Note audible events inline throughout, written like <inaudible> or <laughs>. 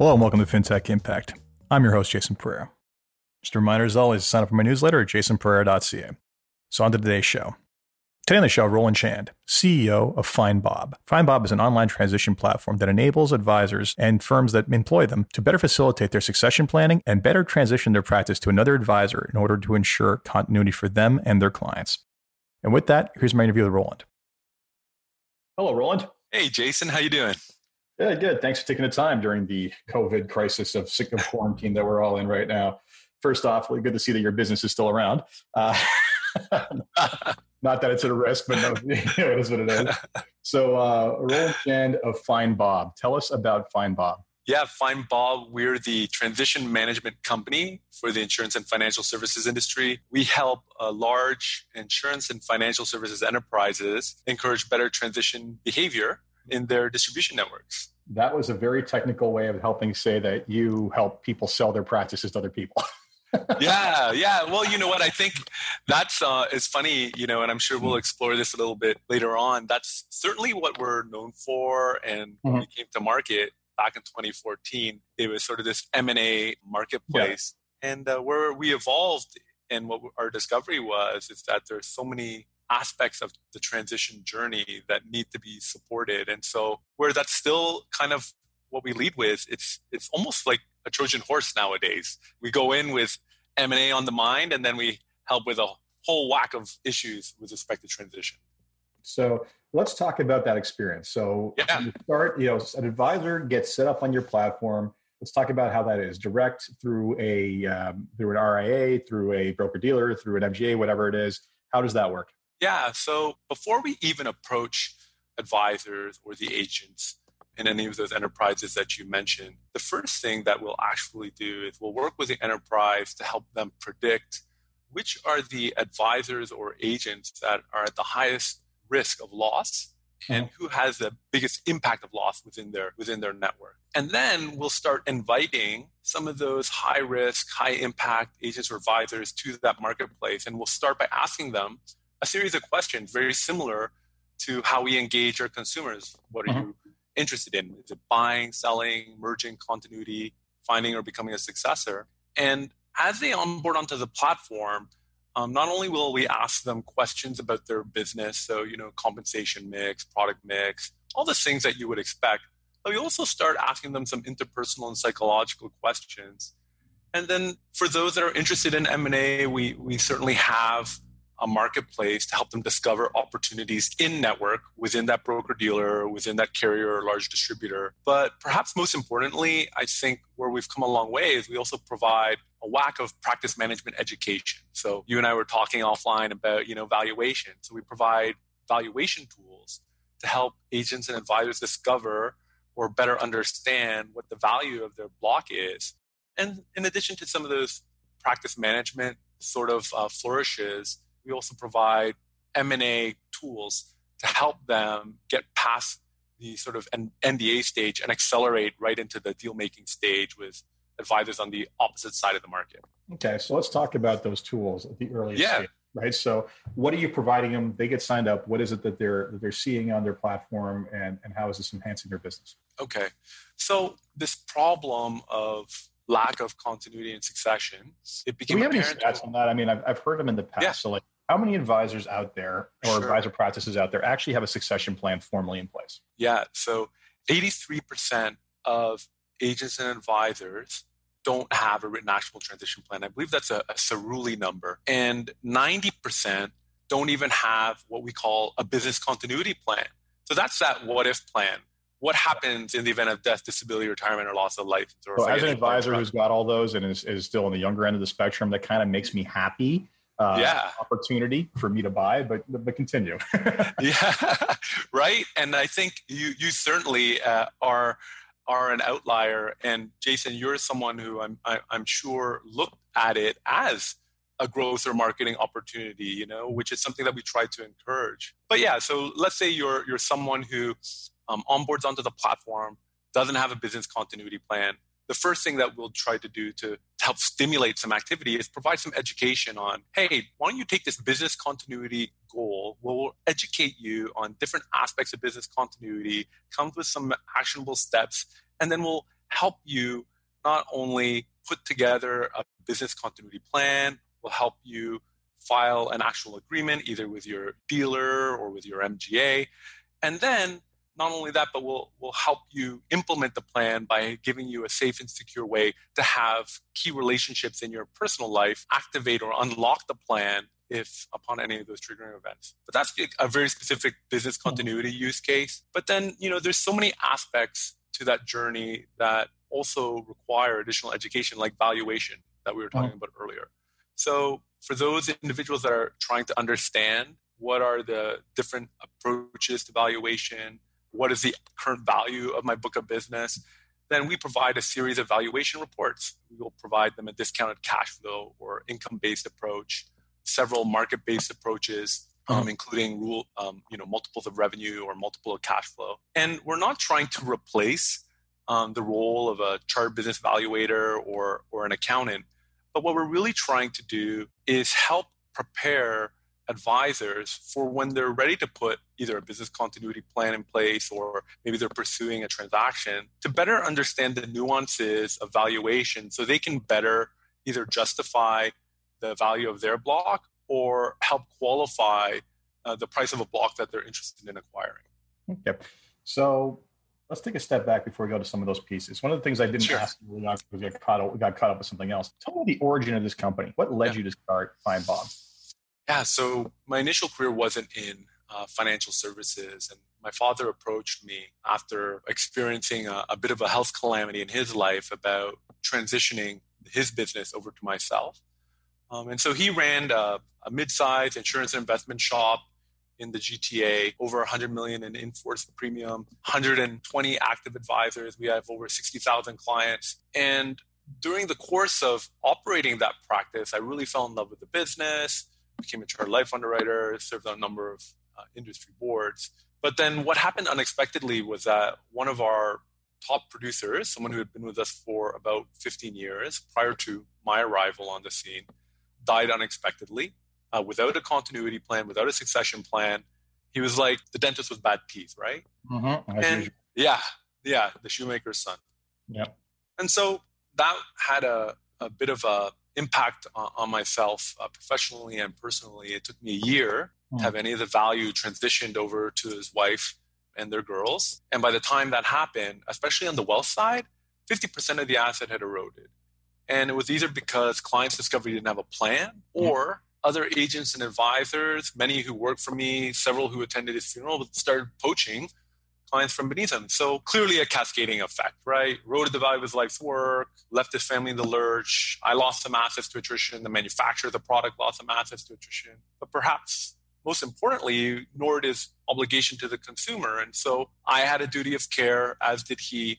Hello and welcome to FinTech Impact. I'm your host, Jason Pereira. Just a reminder, as always, sign up for my newsletter at jasonpereira.ca. So on to today's show. Today on the show, Roland Chand, CEO of FindBob. FindBob is an online transition platform that enables advisors and firms that employ them to better facilitate their succession planning and better transition their practice to another advisor in order to ensure continuity for them and their clients. And with that, here's my interview with Roland. Hello, Roland. Hey, Jason. How you doing? Yeah, good. Thanks for taking the time during the COVID crisis of sick of quarantine that we're all in right now. First off, really good to see that your business is still around. Uh, <laughs> not that it's at a risk, but no, <laughs> it is what it is. So, uh, Roland Chand of FindBob. Tell us about FindBob. Yeah, FindBob, We're the transition management company for the insurance and financial services industry. We help uh, large insurance and financial services enterprises encourage better transition behavior in their distribution networks. That was a very technical way of helping say that you help people sell their practices to other people. <laughs> yeah, yeah. Well, you know what? I think that's uh, is funny, you know, and I'm sure we'll explore this a little bit later on. That's certainly what we're known for, and when mm-hmm. we came to market back in 2014, it was sort of this M&A marketplace, yeah. and uh, where we evolved and what our discovery was is that there's so many aspects of the transition journey that need to be supported. And so where that's still kind of what we lead with, it's it's almost like a Trojan horse nowadays. We go in with M&A on the mind and then we help with a whole whack of issues with respect to transition. So let's talk about that experience. So yeah. you start, you know, an advisor gets set up on your platform. Let's talk about how that is direct through a um, through an RIA, through a broker dealer, through an MGA, whatever it is. How does that work? Yeah. So before we even approach advisors or the agents in any of those enterprises that you mentioned, the first thing that we'll actually do is we'll work with the enterprise to help them predict which are the advisors or agents that are at the highest risk of loss and who has the biggest impact of loss within their within their network. And then we'll start inviting some of those high risk, high impact agents or advisors to that marketplace. And we'll start by asking them a series of questions very similar to how we engage our consumers. What are mm-hmm. you interested in? Is it buying, selling, merging continuity, finding or becoming a successor? And as they onboard onto the platform, um, not only will we ask them questions about their business, so you know compensation mix, product mix, all the things that you would expect, but we also start asking them some interpersonal and psychological questions. And then for those that are interested in M&A, we, we certainly have a marketplace to help them discover opportunities in network within that broker dealer, within that carrier or large distributor. But perhaps most importantly, I think where we've come a long way is we also provide a whack of practice management education. So you and I were talking offline about, you know, valuation. So we provide valuation tools to help agents and advisors discover or better understand what the value of their block is. And in addition to some of those practice management sort of uh, flourishes, we also provide M&A tools to help them get past the sort of NDA stage and accelerate right into the deal making stage with advisors on the opposite side of the market. Okay, so let's talk about those tools at the earliest yeah. stage, right? So, what are you providing them? They get signed up. What is it that they're that they're seeing on their platform, and and how is this enhancing their business? Okay, so this problem of lack of continuity and succession, it became. Do we have any stats on that? I mean, I've I've heard them in the past. Yeah. So, like, how many advisors out there or sure. advisor practices out there actually have a succession plan formally in place? Yeah, so 83% of agents and advisors don't have a written actionable transition plan. I believe that's a, a Cerulli number. And 90% don't even have what we call a business continuity plan. So that's that what if plan. What happens in the event of death, disability, retirement, or loss of life? So, as an advisor who's got all those and is, is still on the younger end of the spectrum, that kind of makes me happy uh, yeah. opportunity for me to buy, but but continue. <laughs> yeah, <laughs> right. And I think you you certainly uh, are are an outlier. And Jason, you're someone who I'm I, am i am sure looked at it as a growth or marketing opportunity, you know, which is something that we try to encourage. But yeah, so let's say you're you're someone who um, onboards onto the platform, doesn't have a business continuity plan, the first thing that we'll try to do to, to help stimulate some activity is provide some education on hey, why don't you take this business continuity goal? We'll educate you on different aspects of business continuity, come with some actionable steps, and then we'll help you not only put together a business continuity plan, we'll help you file an actual agreement either with your dealer or with your MGA. And then not only that, but we'll, we'll help you implement the plan by giving you a safe and secure way to have key relationships in your personal life activate or unlock the plan if upon any of those triggering events. But that's a very specific business hmm. continuity use case. But then, you know, there's so many aspects to that journey that also require additional education, like valuation that we were talking mm-hmm. about earlier. So for those individuals that are trying to understand what are the different approaches to valuation, what is the current value of my book of business, then we provide a series of valuation reports. We will provide them a discounted cash flow or income based approach, several market based approaches. Um, mm-hmm. including rule, um, you know, multiples of revenue or multiple of cash flow, and we're not trying to replace um, the role of a chart business evaluator or or an accountant. But what we're really trying to do is help prepare advisors for when they're ready to put either a business continuity plan in place or maybe they're pursuing a transaction to better understand the nuances of valuation so they can better either justify the value of their block or help qualify uh, the price of a block that they're interested in acquiring. Okay. So let's take a step back before we go to some of those pieces. One of the things I didn't sure. ask you because we got caught up, got caught up with something else. Tell me the origin of this company. What led yeah. you to start Find Bob? Yeah, so my initial career wasn't in uh, financial services, and my father approached me after experiencing a, a bit of a health calamity in his life about transitioning his business over to myself. Um, and so he ran a, a mid-sized insurance and investment shop in the GTA, over 100 million in in-force premium, 120 active advisors. We have over 60,000 clients. And during the course of operating that practice, I really fell in love with the business, became a chartered life underwriter, served on a number of uh, industry boards. But then what happened unexpectedly was that one of our top producers, someone who had been with us for about 15 years prior to my arrival on the scene, died unexpectedly uh, without a continuity plan, without a succession plan. He was like the dentist with bad teeth, right? Mm-hmm. And yeah, yeah, the shoemaker's son. Yeah. And so that had a, a bit of a impact on, on myself uh, professionally and personally. It took me a year mm. to have any of the value transitioned over to his wife and their girls. And by the time that happened, especially on the wealth side, 50% of the asset had eroded. And it was either because clients discovered he didn't have a plan or other agents and advisors, many who worked for me, several who attended his funeral, started poaching clients from beneath him. So clearly a cascading effect, right? Eroded the value of his life's work, left his family in the lurch. I lost some assets to attrition. The manufacturer of the product lost some assets to attrition. But perhaps most importantly, ignored his obligation to the consumer. And so I had a duty of care, as did he.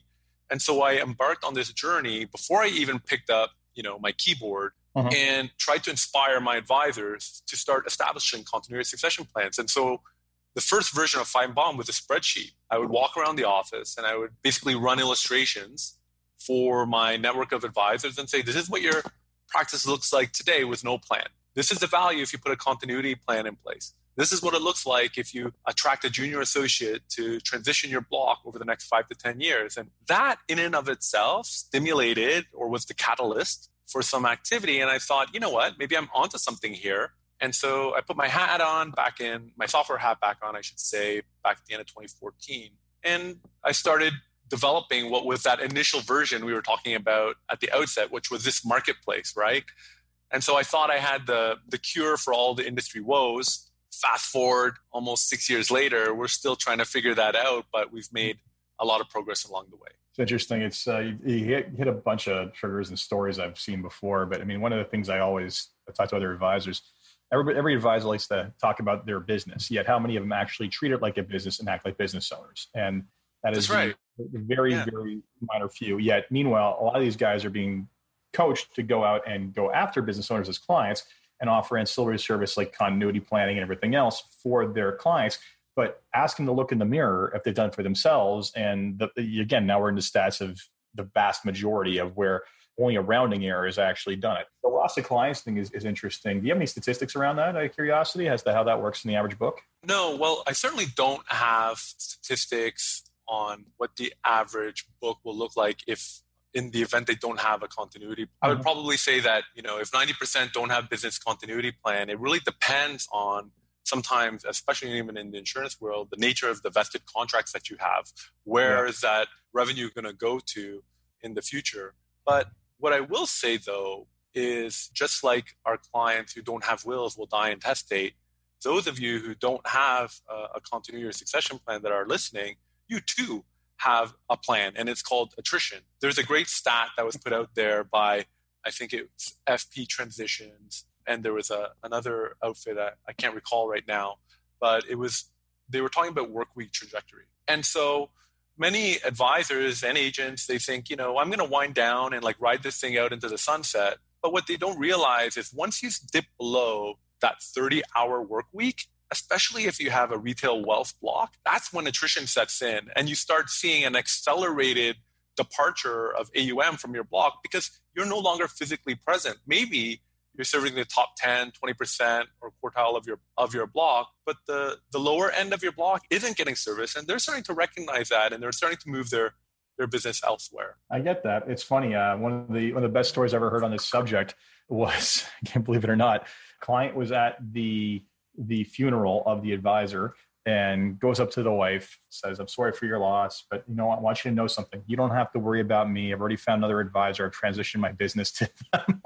And so I embarked on this journey before I even picked up, you know, my keyboard uh-huh. and tried to inspire my advisors to start establishing continuity succession plans. And so the first version of Find Bob was a spreadsheet. I would walk around the office and I would basically run illustrations for my network of advisors and say, this is what your practice looks like today with no plan. This is the value if you put a continuity plan in place. This is what it looks like if you attract a junior associate to transition your block over the next five to 10 years. And that, in and of itself, stimulated or was the catalyst for some activity. And I thought, you know what, maybe I'm onto something here. And so I put my hat on back in, my software hat back on, I should say, back at the end of 2014. And I started developing what was that initial version we were talking about at the outset, which was this marketplace, right? And so I thought I had the, the cure for all the industry woes. Fast forward almost six years later, we're still trying to figure that out, but we've made a lot of progress along the way. It's interesting. It's uh, you, you hit, hit, a bunch of triggers and stories I've seen before, but I mean, one of the things I always I talk to other advisors. Every, every advisor likes to talk about their business, yet how many of them actually treat it like a business and act like business owners? And that is right. very, yeah. very minor few. Yet, meanwhile, a lot of these guys are being coached to go out and go after business owners as clients and offer ancillary service like continuity planning and everything else for their clients but ask them to look in the mirror if they've done it for themselves. And the, again, now we're in the stats of the vast majority of where only a rounding error has actually done it. The loss of clients thing is, is interesting. Do you have any statistics around that out of curiosity as to how that works in the average book? No, well, I certainly don't have statistics on what the average book will look like if in the event they don't have a continuity i would mm-hmm. probably say that you know if 90% don't have business continuity plan it really depends on sometimes especially even in the insurance world the nature of the vested contracts that you have where yeah. is that revenue going to go to in the future but what i will say though is just like our clients who don't have wills will die intestate those of you who don't have a, a continuity or succession plan that are listening you too have a plan, and it's called attrition. There's a great stat that was put out there by, I think it's FP Transitions, and there was a, another outfit I, I can't recall right now, but it was they were talking about work week trajectory. And so many advisors and agents they think, you know, I'm going to wind down and like ride this thing out into the sunset. But what they don't realize is once you dip below that 30 hour work week, especially if you have a retail wealth block, that's when attrition sets in and you start seeing an accelerated departure of AUM from your block because you're no longer physically present. Maybe you're serving the top 10, 20% or quartile of your of your block, but the the lower end of your block isn't getting service and they're starting to recognize that and they're starting to move their their business elsewhere. I get that. It's funny. Uh, one of the one of the best stories I ever heard on this subject was, <laughs> I can't believe it or not, client was at the the funeral of the advisor and goes up to the wife, says, I'm sorry for your loss, but you know, what? I want you to know something. You don't have to worry about me. I've already found another advisor. I've transitioned my business to <laughs> them.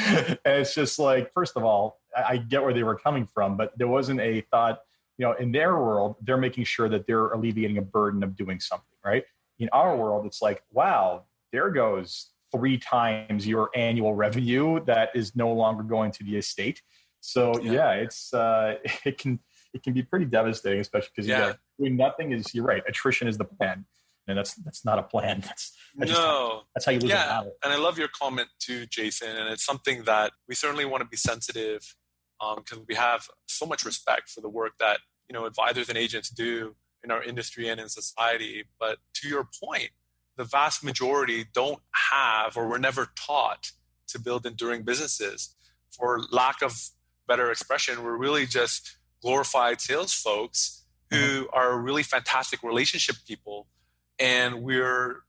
and it's just like, first of all, I get where they were coming from, but there wasn't a thought, you know, in their world, they're making sure that they're alleviating a burden of doing something, right? In our world, it's like, wow, there goes three times your annual revenue that is no longer going to the estate so yeah, yeah it's uh, <laughs> it can it can be pretty devastating, especially because yeah. doing nothing is you're right. Attrition is the plan, and that's that's not a plan. <laughs> That's, that's no, how, that's how you lose yeah. And I love your comment too, Jason. And it's something that we certainly want to be sensitive because um, we have so much respect for the work that you know advisors and agents do in our industry and in society. But to your point, the vast majority don't have or were never taught to build enduring businesses for lack of better expression, we're really just glorified sales folks who mm-hmm. are really fantastic relationship people. And we're,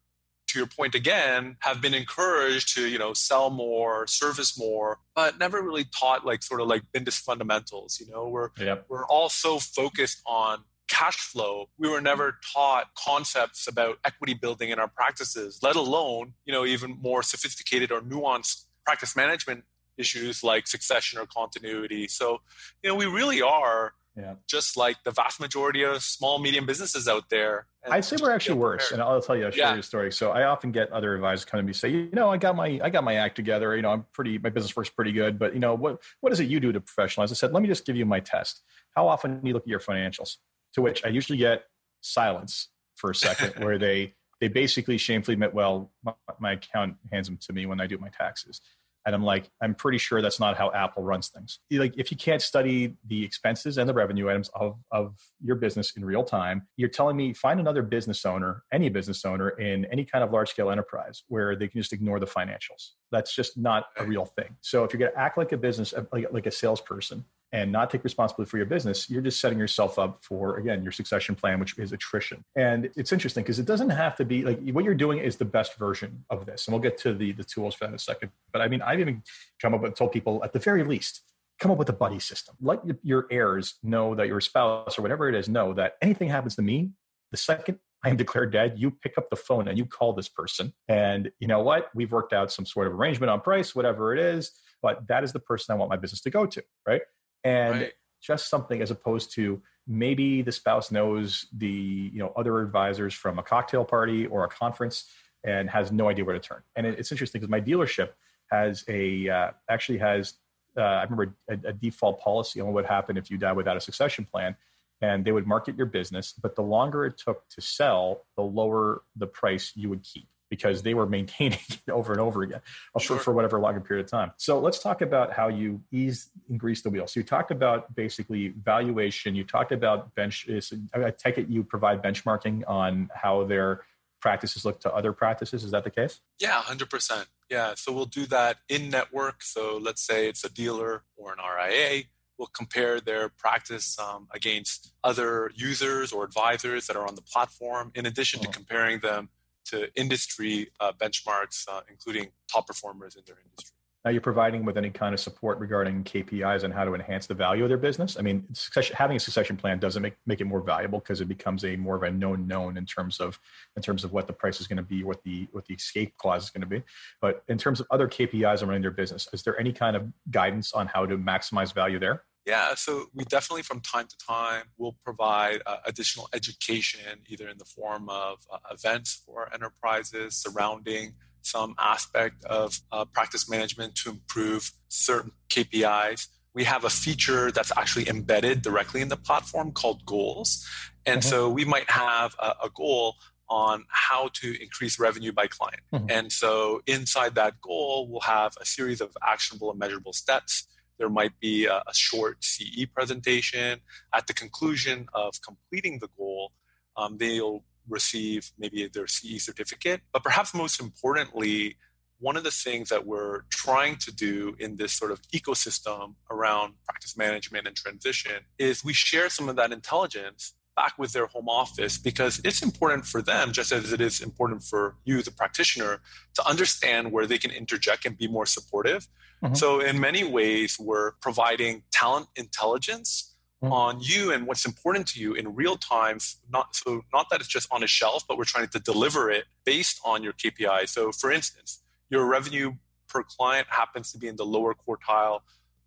to your point again, have been encouraged to, you know, sell more, service more, but never really taught like sort of like business fundamentals. You know, we're yep. we're all so focused on cash flow. We were never taught concepts about equity building in our practices, let alone, you know, even more sophisticated or nuanced practice management issues like succession or continuity. So, you know, we really are yeah. just like the vast majority of small, medium businesses out there. I'd say we're actually worse. And I'll tell you, I'll share yeah. you a story. So I often get other advisors come to me say, you know, I got my, I got my act together. You know, I'm pretty, my business works pretty good, but you know, what, what is it you do to professionalize? I said, let me just give you my test. How often do you look at your financials? To which I usually get silence for a second <laughs> where they, they basically shamefully admit, well, my, my account hands them to me when I do my taxes. And I'm like, I'm pretty sure that's not how Apple runs things. Like, if you can't study the expenses and the revenue items of, of your business in real time, you're telling me find another business owner, any business owner in any kind of large scale enterprise where they can just ignore the financials. That's just not a real thing. So if you're going to act like a business, like, like a salesperson, and not take responsibility for your business, you're just setting yourself up for, again, your succession plan, which is attrition. And it's interesting because it doesn't have to be like what you're doing is the best version of this. And we'll get to the, the tools for that in a second. But I mean, I've even come up and told people at the very least, come up with a buddy system. Let your heirs know that your spouse or whatever it is know that anything happens to me, the second I am declared dead, you pick up the phone and you call this person. And you know what? We've worked out some sort of arrangement on price, whatever it is, but that is the person I want my business to go to, right? And right. just something as opposed to maybe the spouse knows the you know other advisors from a cocktail party or a conference and has no idea where to turn. And it's interesting because my dealership has a uh, actually has uh, I remember a, a, default policy on what would happen if you die without a succession plan. And they would market your business, but the longer it took to sell, the lower the price you would keep because they were maintaining <laughs> it over and over again sure. for, whatever longer period of time. So let's talk about how you ease and grease the wheel. So you talked about basically valuation. You talked about bench. I take it you provide benchmarking on how their practices look to other practices. Is that the case? Yeah, hundred percent. Yeah. So we'll do that in network. So let's say it's a dealer or an RIA. We'll compare their practice um, against other users or advisors that are on the platform, in addition to mm-hmm. comparing them to industry uh, benchmarks, uh, including top performers in their industry. Now, you're providing with any kind of support regarding KPIs and how to enhance the value of their business? I mean, having a succession plan doesn't make, make it more valuable because it becomes a more of a known known in terms of in terms of what the price is going to be, what the what the escape clause is going to be. But in terms of other KPIs around their business, is there any kind of guidance on how to maximize value there? Yeah, so we definitely from time to time will provide uh, additional education, either in the form of uh, events for enterprises surrounding some aspect of uh, practice management to improve certain KPIs. We have a feature that's actually embedded directly in the platform called goals. And mm-hmm. so we might have a, a, goal on how to increase revenue by client. Mm-hmm. And so inside that goal, we'll have a series of actionable and measurable steps there might be a, a short CE presentation. At the conclusion of completing the goal, um, they'll receive maybe their CE certificate. But perhaps most importantly, one of the things that we're trying to do in this sort of ecosystem around practice management and transition is we share some of that intelligence back with their home office because it's important for them, just as it is important for you, the practitioner, to understand where they can interject and be more supportive. Mm-hmm. So, in many ways, we're providing talent intelligence. Mm-hmm. on you and what's important to you in real time not so not that it's just on a shelf but we're trying to deliver it based on your kpi so for instance your revenue per client happens to be in the lower quartile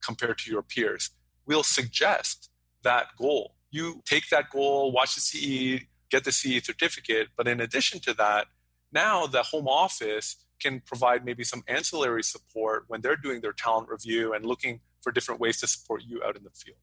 compared to your peers we'll suggest that goal you take that goal, watch the CE, get the CE certificate. But in addition to that, now the home office can provide maybe some ancillary support when they're doing their talent review and looking for different ways to support you out in the field.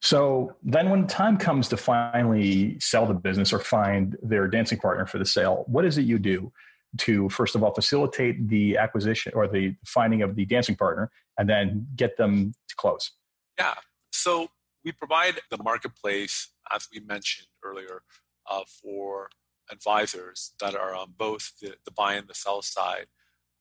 So then, when time comes to finally sell the business or find their dancing partner for the sale, what is it you do to, first of all, facilitate the acquisition or the finding of the dancing partner and then get them to close? Yeah. So we provide the marketplace, as we mentioned earlier, uh, for advisors that are on both the, the buy and the sell side.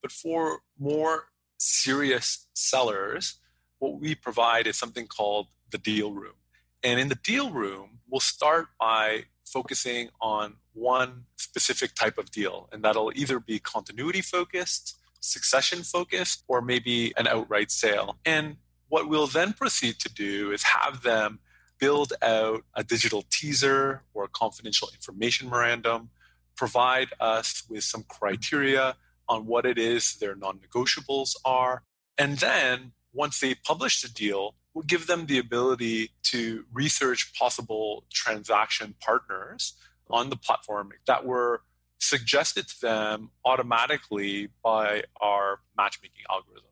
But for more serious sellers, what we provide is something called the deal room. And in the deal room, we'll start by focusing on one specific type of deal, and that'll either be continuity focused, succession focused, or maybe an outright sale. And what we'll then proceed to do is have them build out a digital teaser or a confidential information memorandum, provide us with some criteria on what it is their non negotiables are. And then once they publish the deal, we'll give them the ability to research possible transaction partners on the platform that were suggested to them automatically by our matchmaking algorithm.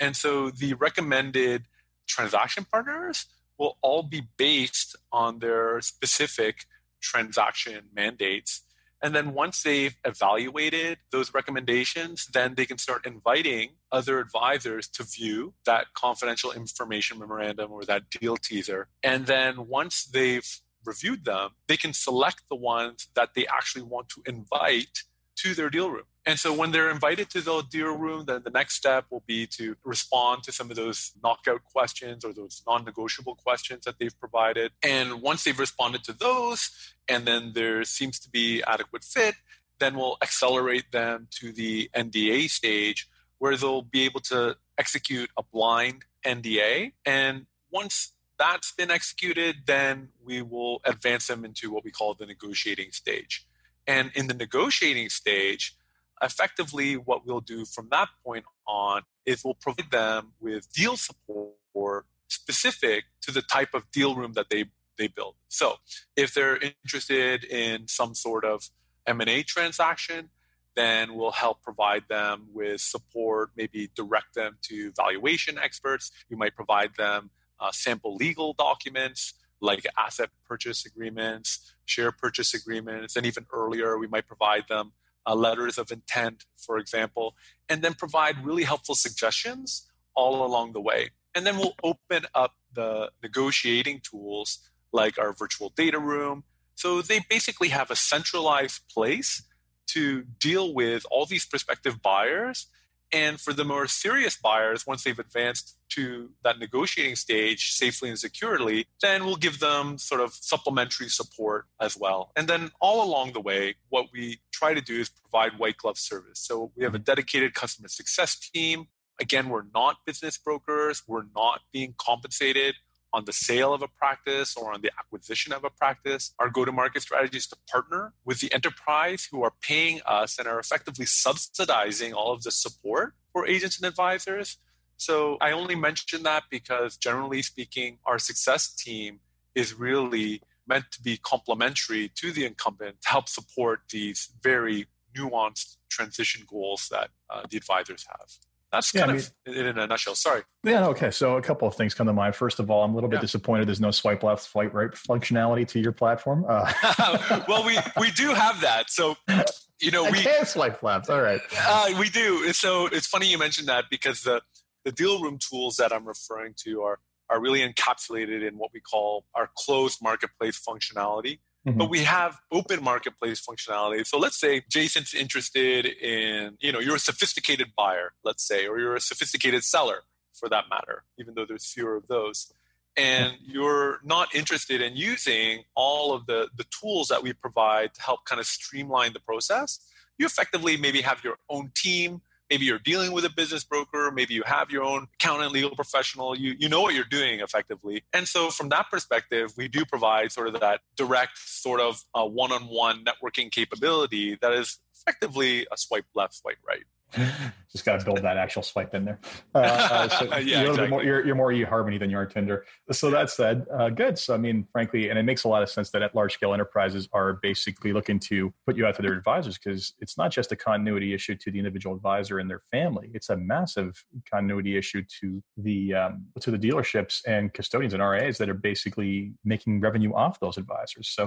And so the recommended transaction partners will all be based on their specific transaction mandates. And then once they've evaluated those recommendations, then they can start inviting other advisors to view that confidential information memorandum or that deal teaser. And then once they've reviewed them, they can select the ones that they actually want to invite to their deal room. And so when they're invited to the deal room, then the next step will be to respond to some of those knockout questions or those non-negotiable questions that they've provided. And once they've responded to those, and then there seems to be adequate fit, then we'll accelerate them to the NDA stage where they'll be able to execute a blind NDA. And once that's been executed, then we will advance them into what we call the negotiating stage. And in the negotiating stage, effectively what we'll do from that point on is we'll provide them with deal support specific to the type of deal room that they they build. So if they're interested in some sort of M&A transaction, then we'll help provide them with support, maybe direct them to valuation experts. We might provide them uh, sample legal documents like asset purchase agreements, share purchase agreements, and even earlier, we might provide them uh, letters of intent, for example, and then provide really helpful suggestions all along the way. And then we'll open up the negotiating tools like our virtual data room. So they basically have a centralized place to deal with all these prospective buyers And for the more serious buyers, once they've advanced to that negotiating stage safely and securely, then we'll give them sort of supplementary support as well. And then all along the way, what we try to do is provide white glove service. So we have a mm-hmm. dedicated customer success team. Again, we're not business brokers, we're not being compensated on the sale of a practice or on the acquisition of a practice. Our go to market strategy is to partner with the enterprise who are paying us and are effectively subsidizing all of the support for agents and advisors. So I only mention that because generally speaking, our success team is really meant to be complementary to the incumbent to help support these very nuanced transition goals that uh, the advisors have. That's kind yeah, of I mean, in a nutshell. Sorry. Yeah. Okay. So a couple of things come to mind. First of all, I'm a little bit yeah. disappointed. There's no swipe left, swipe right functionality to your platform. Uh. <laughs> well, we we do have that. So you know, <laughs> I we can swipe left. All right. Uh, we do. So it's funny you mentioned that because the the deal room tools that I'm referring to are are really encapsulated in what we call our closed marketplace functionality. Mm-hmm. But we have open marketplace functionality. So let's say Jason's interested in, you know, you're a sophisticated buyer, let's say, or you're a sophisticated seller for that matter, even though there's fewer of those. And you're not interested in using all of the, the tools that we provide to help kind of streamline the process. You effectively maybe have your own team maybe you're dealing with a business broker maybe you have your own accountant legal professional you, you know what you're doing effectively. And so from that perspective we do provide sort of that direct sort of uh, one-on-one networking capability that is effectively a swipe left swipe right <laughs> just got to build that actual swipe in there. Uh, uh, so <laughs> yeah, you're, exactly. more, you're, you're, more eHarmony than you are Tinder. So that said, uh, good. So I mean, frankly, and it makes a lot of sense that at large scale enterprises are basically looking to put you out to their advisors because it's not just a continuity issue to the individual advisor and their family. It's a massive continuity issue to the um, to the dealerships and custodians and RAs that are basically making revenue off those advisors. So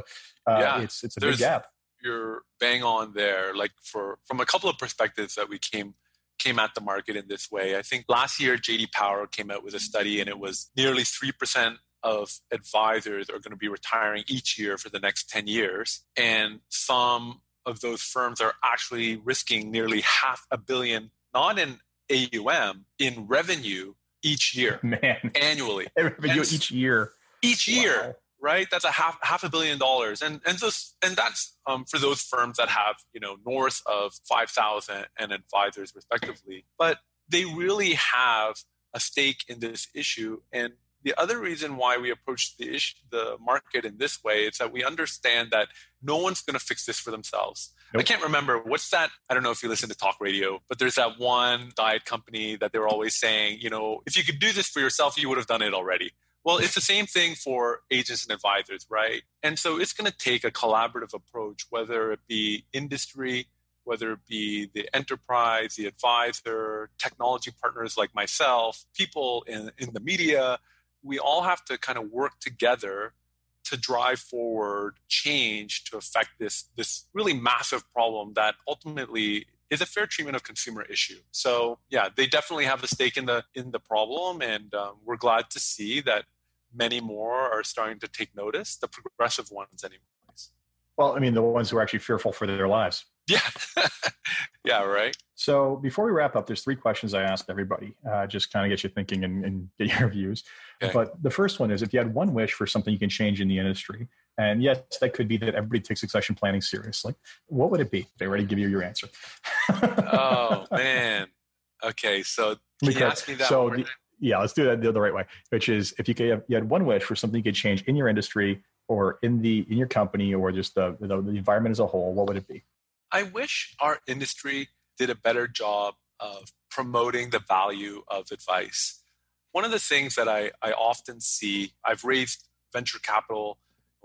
uh, yeah, it's it's a big gap you're bang on there. Like for from a couple of perspectives that we came came at the market in this way. I think last year JD Power came out with a study, and it was nearly three percent of advisors are going to be retiring each year for the next 10 years. And some of those firms are actually risking nearly half a billion, not in AUM, in revenue each year. Man. Annually. <laughs> Revenue each year. Each year. Wow right? That's a half half a billion dollars, and and so and that's um, for those firms that have you know north of five thousand and advisors respectively. But they really have a stake in this issue, and the other reason why we approach the issue, the market in this way is that we understand that no one's going to fix this for themselves. Nope. I can't remember what's that. I don't know if you listen to talk radio, but there's that one diet company that they're always saying, you know, if you could do this for yourself, you would have done it already. Well, it's the same thing for agents and advisors, right? And so it's going to take a collaborative approach, whether it be industry, whether it be the enterprise, the advisor, technology partners like myself, people in, in the media. We all have to kind of work together to drive forward change to affect this, this really massive problem that ultimately is a fair treatment of consumer issue. So yeah, they definitely have a stake in the in the problem, and um, we're glad to see that many more are starting to take notice, the progressive ones, anyways. Well, I mean, the ones who are actually fearful for their lives. Yeah. <laughs> yeah, right. So before we wrap up, there's three questions I asked everybody, uh, just kind of get you thinking and, and <laughs> get your views. Okay. But the first one is if you had one wish for something you can change in the industry, and yes, that could be that everybody takes succession planning seriously, what would it be? They already give you your answer. <laughs> oh, man. Okay, so can because, you ask me that so yeah, let's do that the, the right way. Which is if you could have, you had one wish for something you could change in your industry or in the in your company or just the, the, the environment as a whole, what would it be? I wish our industry did a better job of promoting the value of advice. One of the things that I, I often see, I've raised venture capital,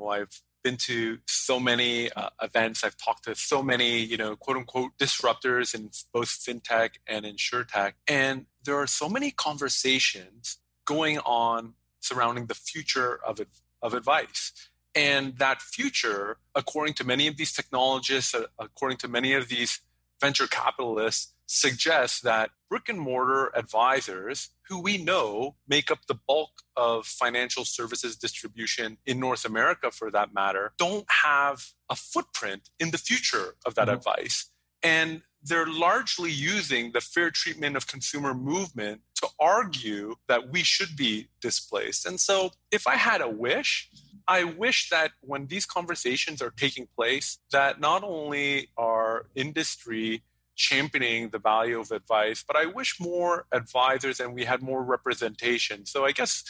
I've been to so many uh, events. I've talked to so many, you know, quote unquote disruptors in both fintech and insurtech. And there are so many conversations going on surrounding the future of, of advice. And that future, according to many of these technologists, uh, according to many of these venture capitalists, suggests that brick and mortar advisors, who we know make up the bulk of financial services distribution in North America for that matter, don't have a footprint in the future of that mm-hmm. advice. And they're largely using the fair treatment of consumer movement to argue that we should be displaced. And so, if I had a wish, I wish that when these conversations are taking place, that not only our industry championing the value of advice, but I wish more advisors and we had more representation. So I guess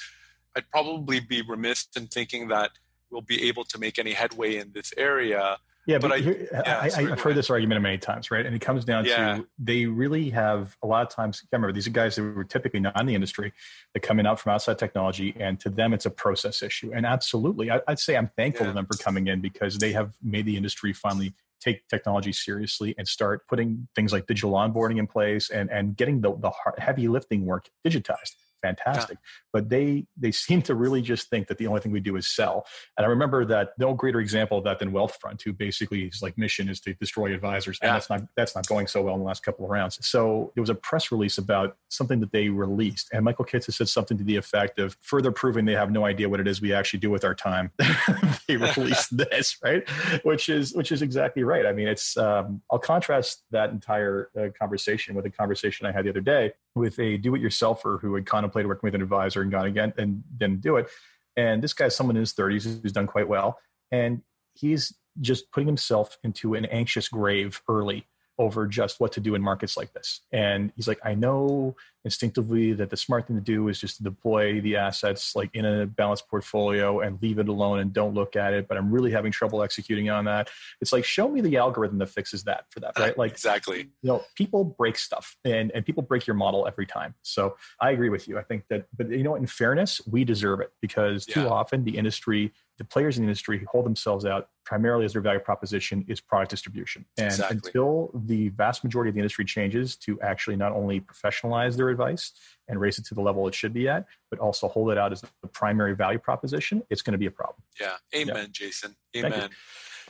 I'd probably be remiss in thinking that we'll be able to make any headway in this area yeah, but, but I, here, yeah, I, have heard this argument many times, right? And it comes down yeah. to they really have a lot of times. I remember these are guys that were typically not in the industry that come in out from outside technology, and to them it's a process issue. And absolutely, I, would say I'm thankful yeah. to them for coming in because they have made the industry finally take technology seriously and start putting things like digital onboarding in place and and getting the the heavy lifting work digitized fantastic. Yeah. But they they <laughs> seem to really just think that the only thing we do is sell. And I remember that no greater example of that than Wealthfront, who basically his like mission is to destroy advisors, and that's not that's not going so well in the last couple of rounds. So there was a press release about something that they released, and Michael Kitces has said something to the effect of further proving they have no idea what it is we actually do with our time. <laughs> they released <laughs> this, right? Which is which is exactly right. I mean, it's um, I'll contrast that entire uh, conversation with a conversation I had the other day with a do-it-yourselfer who had contemplated working with an advisor and gone again and didn't do it. And this guy's someone in his 30s who's done quite well, and he's just putting himself into an anxious grave early over just what to do in markets like this. And he's like, I know instinctively that the smart thing to do is just to deploy the assets like in a balanced portfolio and leave it alone and don't look at it. But I'm really having trouble executing on that. It's like, show me the algorithm that fixes that for that, uh, right? Like exactly. You know, people break stuff and, and people break your model every time. So I agree with you. I think that, but you know, in fairness, we deserve it because too often the industry the players in the industry who hold themselves out primarily as their value proposition is product distribution. And exactly. until the vast majority of the industry changes to actually not only professionalize their advice and raise it to the level it should be at, but also hold it out as the primary value proposition, it's going to be a problem. Yeah. Amen, yeah. Jason. Amen.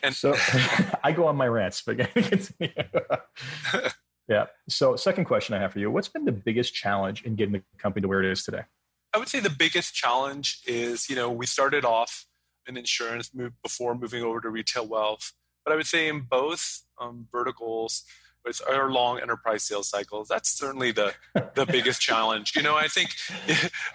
And so <laughs> I go on my rants, but <laughs> <laughs> yeah. So, second question I have for you What's been the biggest challenge in getting the company to where it is today? I would say the biggest challenge is, you know, we started off in insurance move before moving over to retail wealth. But I would say in both um, verticals, with our long enterprise sales cycles, that's certainly the the biggest <laughs> challenge. You know, I think, <laughs>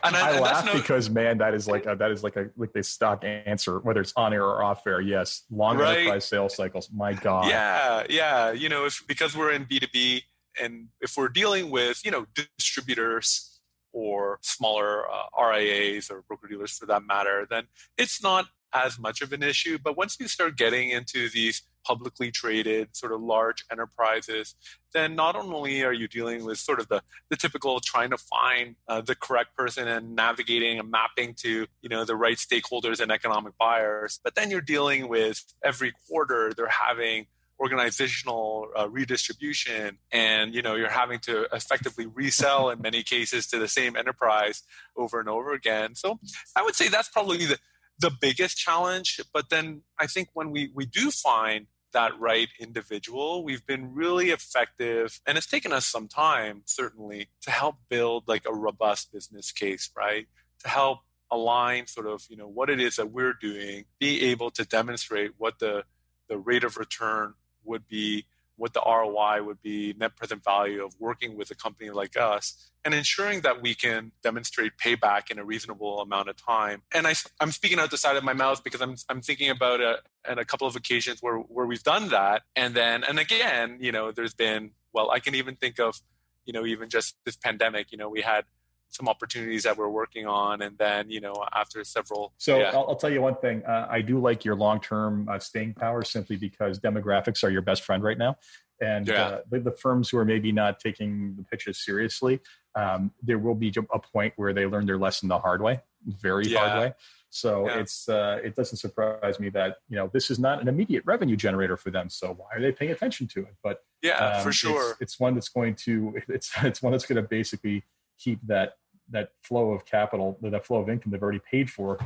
and I, I and laugh no, because man, that is like a, that is like a like the stock answer, whether it's on air or off air. Yes, long right? enterprise sales cycles. My God. Yeah, yeah. You know, if because we're in B two B, and if we're dealing with you know distributors or smaller uh, RIAs or broker dealers for that matter, then it's not as much of an issue. But once you start getting into these publicly traded sort of large enterprises, then not only are you dealing with sort of the, the typical trying to find uh, the correct person and navigating and mapping to you know the right stakeholders and economic buyers, but then you're dealing with every quarter they're having organizational uh, redistribution and you know you're having to effectively resell in many cases to the same enterprise over and over again so i would say that's probably the, the biggest challenge but then i think when we we do find that right individual we've been really effective and it's taken us some time certainly to help build like a robust business case right? To help align sort of you know what it is that we're doing be able to demonstrate what the the rate of return would be what the ROI would be, net present value of working with a company like us, and ensuring that we can demonstrate payback in a reasonable amount of time. And I, am speaking out the side of my mouth because I'm, I'm thinking about a, and a couple of occasions where, where we've done that. And then, and again, you know, there's been, well, I can even think of, you know, even just this pandemic, you know, we had some opportunities that we're working on and then you know after several so yeah. I'll, I'll, tell you one thing uh, i do like your long-term uh, staying power simply because demographics are your best friend right now and yeah. uh, the, the, firms who are maybe not taking the pitches seriously um, there will be a point where they learn their lesson the hard way very yeah. hard way so it's uh, it doesn't surprise me that you know this is not an immediate revenue generator for them. So why are they paying attention to it? But yeah, um, for sure, it's, it's, one that's going to <laughs> it's it's one that's going to basically keep that that flow of capital, that flow of income they've already paid for,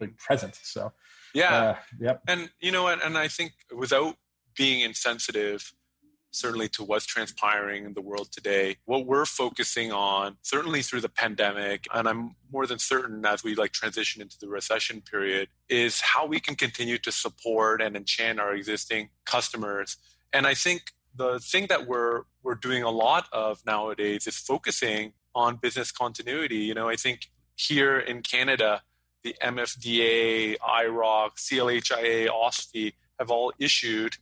like present. So, yeah, uh, yep. And you know, and, and I think without being insensitive, certainly to what's transpiring in the world today, what we're focusing on, certainly through the pandemic, and I'm more than certain as we like transition into the recession period, is how we can continue to support and enchant our existing customers. And I think the thing that we're we're doing a lot of nowadays is focusing on business continuity. You know, I think here in Canada, the MFDA, IIROC, CLHIA, OSFI have all issued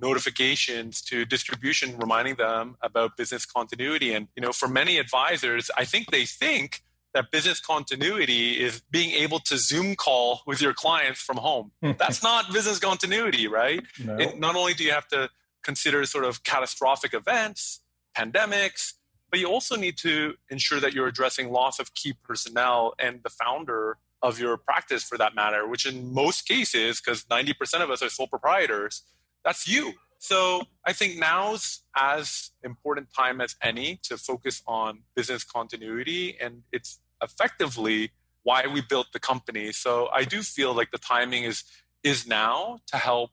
notifications to distribution reminding them about business continuity. And, you know, for many advisors, I think they think that business continuity is being able to Zoom call with your clients from home. <laughs> That's not business continuity, right? No. It, not only do you have to consider sort of catastrophic events, pandemics, but you also need to ensure that you're addressing loss of key personnel and the founder of your practice for that matter, which in most cases, because 90% of us are sole proprietors, that's you. So I think now's as important time as any to focus on business continuity, and it's effectively why we built the company. So I do feel like the timing is is now to help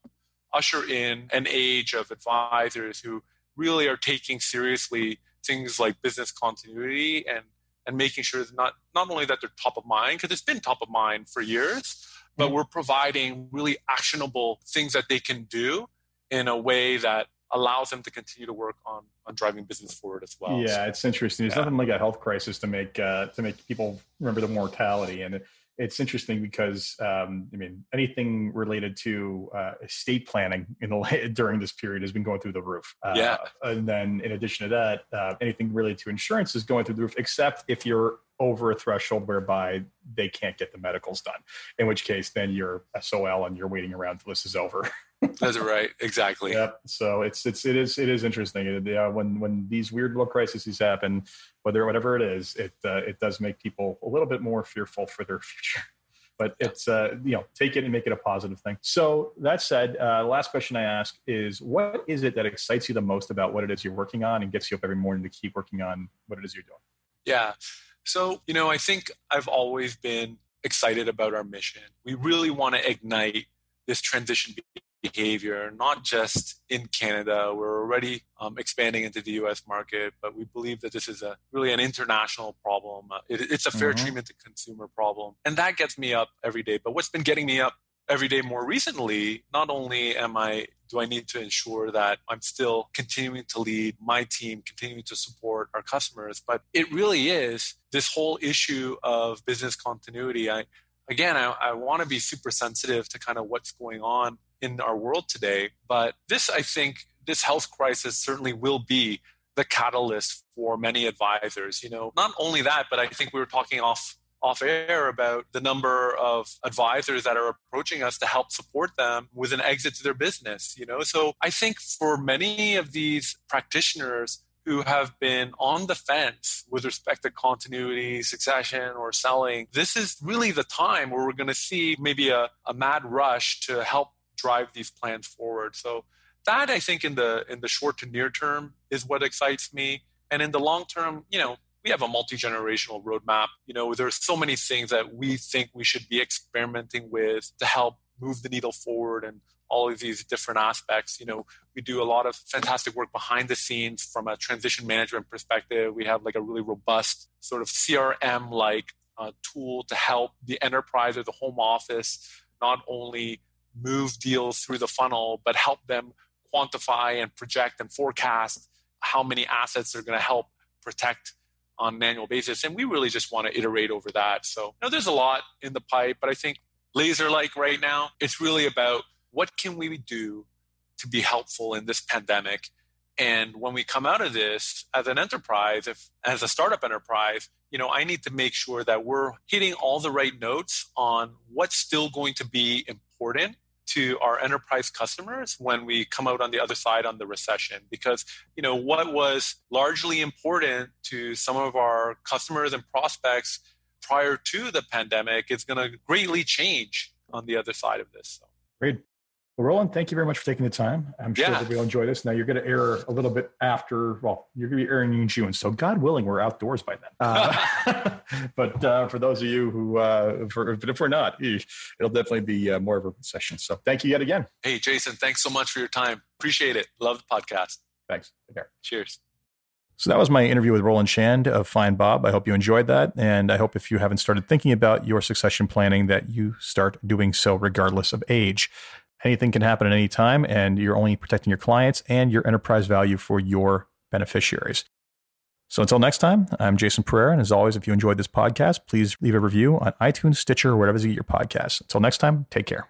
usher in an age of advisors who really are taking seriously things like business continuity and and making sure that not not only that they're top of mind because it's been top of mind for years but mm-hmm. we're providing really actionable things that they can do in a way that allows them to continue to work on on driving business forward as well. Yeah, so, it's interesting. There's yeah. nothing like a health crisis to make uh, to make people remember the mortality, and it's interesting because um, I mean anything related to uh, estate planning in the <laughs> during this period has been going through the roof. Uh, yeah, and then in addition to that, uh, anything related to insurance is going through the roof, except if you're over a threshold whereby they can't get the medicals done. In which case, then you're SOL and you're waiting around till this is over. <laughs> That's right. Exactly. Yep. So it's it's it is it is interesting. It, uh, when when these weird little crises happen, whether whatever it is, it uh, it does make people a little bit more fearful for their <laughs> future. But it's uh, you know take it and make it a positive thing. So that said, uh, last question I ask is, what is it that excites you the most about what it is you're working on and gets you up every morning to keep working on what it is you're doing? Yeah. So you know, I think I've always been excited about our mission. We really want to ignite this transition behavior, not just in Canada. We're already um, expanding into the US market, but we believe that this is a really an international problem. Uh, it, it's a fair mm-hmm. treatment to consumer problem. And that gets me up every day. But what's been getting me up every day more recently, not only am I do I need to ensure that I'm still continuing to lead my team, continuing to support our customers, but it really is this whole issue of business continuity. I again, I, I want to be super sensitive to kind of what's going on in our world today. But this, I think, this health crisis certainly will be the catalyst for many advisors. You know, not only that, but I think we were talking off off air about the number of advisors that are approaching us to help support them with an exit to their business you know so i think for many of these practitioners who have been on the fence with respect to continuity, succession, or selling, this is really the time where we're going to see maybe a, a mad rush to help drive these plans forward. So that I think in the in the short to near term is what excites me. And in the long term, you know, we have a multi-generational roadmap. You know, there's so many things that we think we should be experimenting with to help move the needle forward and all of these different aspects. You know, we do a lot of fantastic work behind the scenes from a transition management perspective. We have like a really robust sort of CRM like uh, tool to help the enterprise or the home office not only move deals through the funnel, but help them quantify and project and forecast how many assets they're going to help protect on an annual basis. And we really just want to iterate over that. So, you know, there's a lot in the pipe, but I think laser like right now, it's really about what can we do to be helpful in this pandemic and when we come out of this as an enterprise if as a startup enterprise you know i need to make sure that we're hitting all the right notes on what's still going to be important to our enterprise customers when we come out on the other side on the recession because you know what was largely important to some of our customers and prospects prior to the pandemic is going to greatly change on the other side of this so. great well, Roland, thank you very much for taking the time. I'm sure yeah. that we'll enjoy this. Now you're going to air a little bit after. Well, you're going to be airing in June, so God willing, we're outdoors by then. <laughs> Uh, <laughs> but uh, for those of you who, uh, for, but if we're not, it'll definitely be uh, more of a session. So thank you yet again. Hey, Jason, thanks so much for your time. Appreciate it. Love the podcast. Thanks. Take care. Cheers. So that was my interview with Roland Shand of FindBob. I hope you enjoyed that. And I hope if you haven't started thinking about your succession planning, that you start doing so regardless of age. Anything can happen at any time, and you're only protecting your clients and your enterprise value for your beneficiaries. So until next time, I'm Jason Pereira. And as always, if you enjoyed this podcast, please leave a review on iTunes, Stitcher, or wherever you get your podcasts. Until next time, take care.